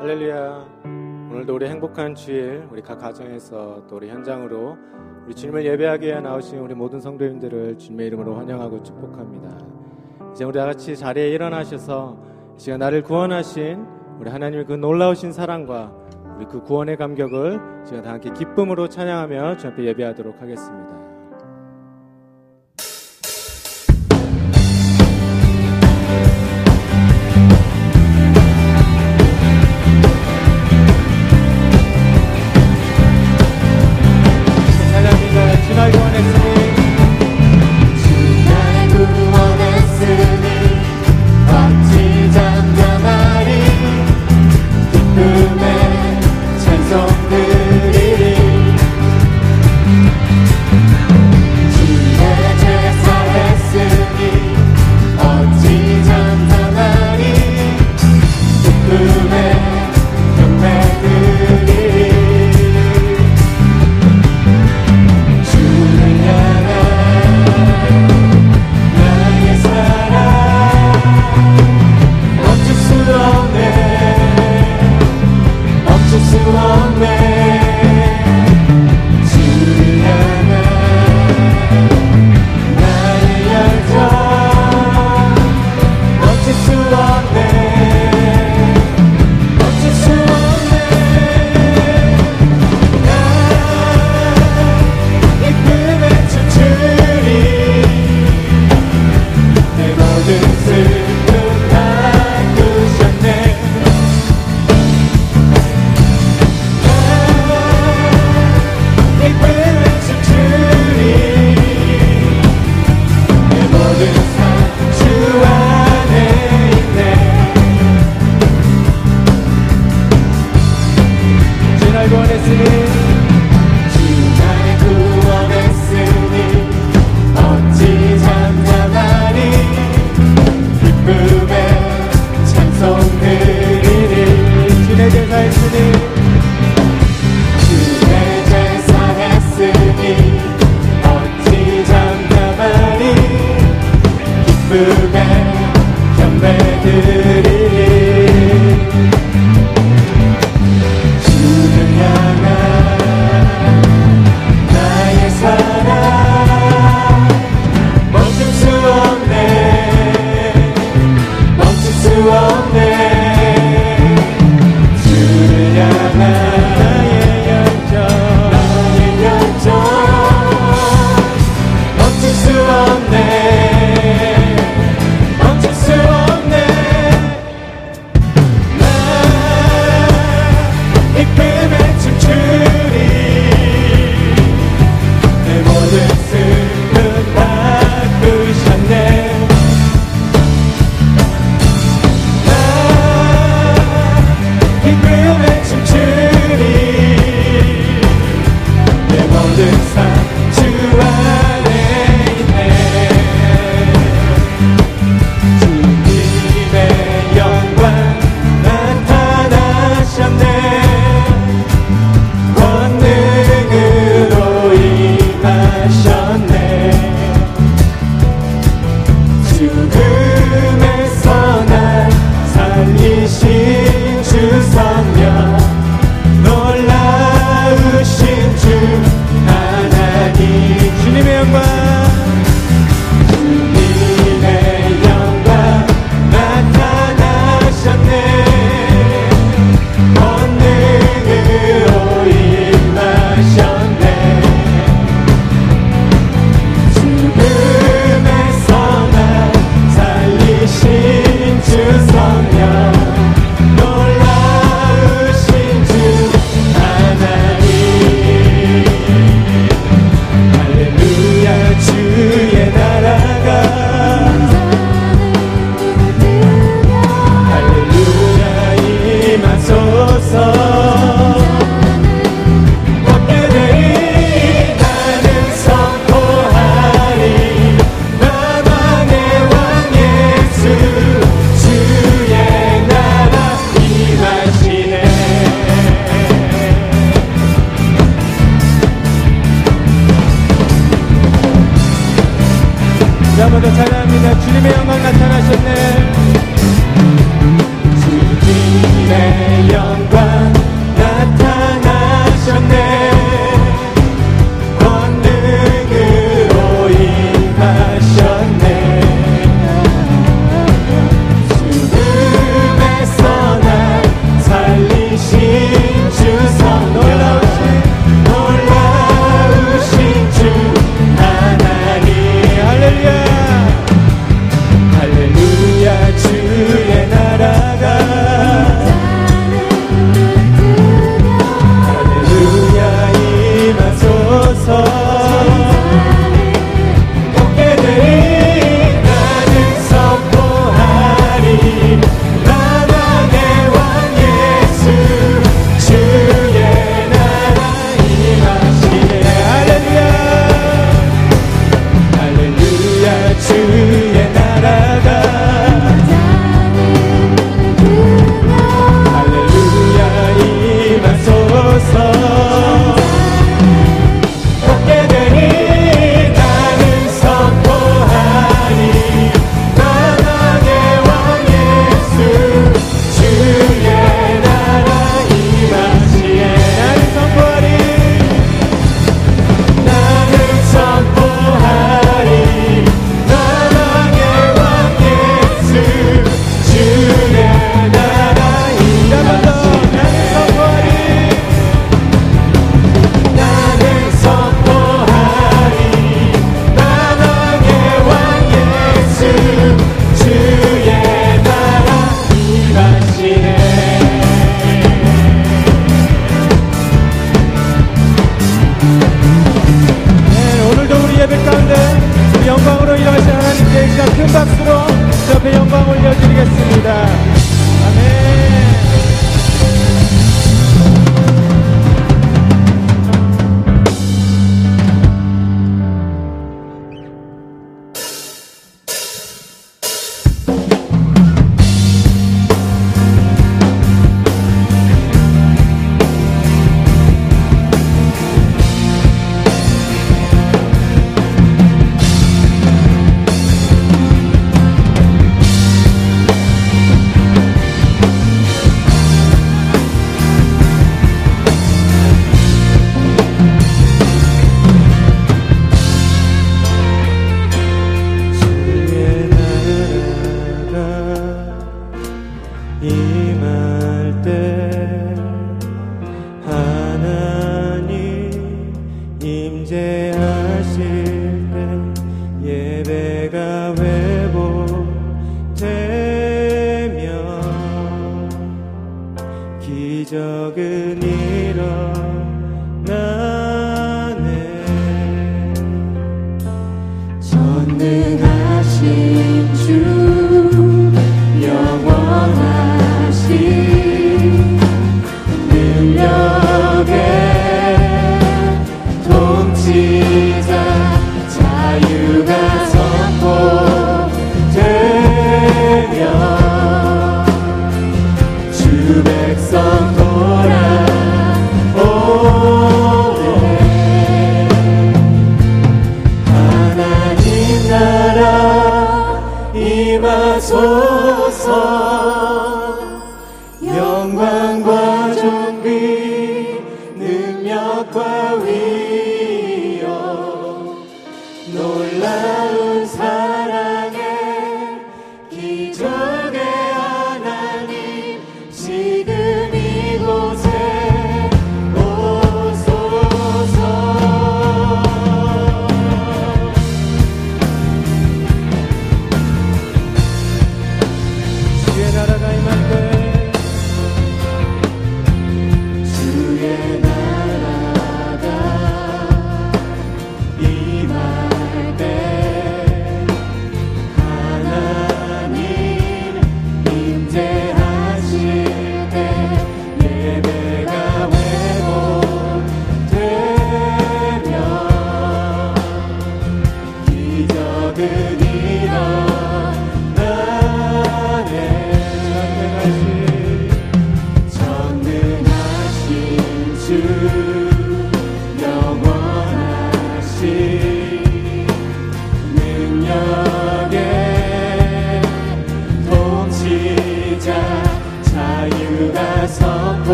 할렐루야. 오늘도 우리 행복한 주일, 우리 각 가정에서 또 우리 현장으로 우리 주님을 예배하기 위해 나오신 우리 모든 성도님들을 주님의 이름으로 환영하고 축복합니다. 이제 우리 다 같이 자리에 일어나셔서 이 시간 나를 구원하신 우리 하나님의 그 놀라우신 사랑과 우리 그 구원의 감격을 지금 다 함께 기쁨으로 찬양하며 주 앞에 예배하도록 하겠습니다. 모든 삶 주 안에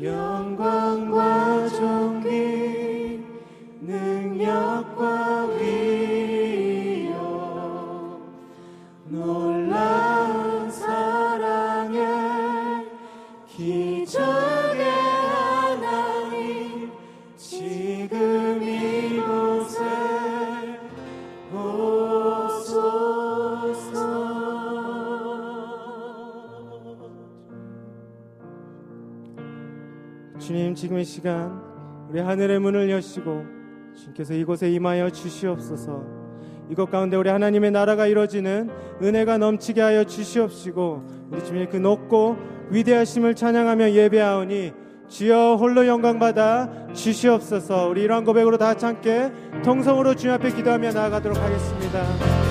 영광과 존귀 능력 주님 지금 이 시간 우리 하늘의 문을 여시고 주님께서 이곳에 임하여 주시옵소서. 이것 가운데 우리 하나님의 나라가 이루어지는 은혜가 넘치게 하여 주시옵시고 우리 주님의 그 높고 위대하심을 찬양하며 예배하오니 주여 홀로 영광 받아 주시옵소서. 우리 이러한 고백으로 다 함께 통성으로 주님 앞에 기도하며 나아가도록 하겠습니다.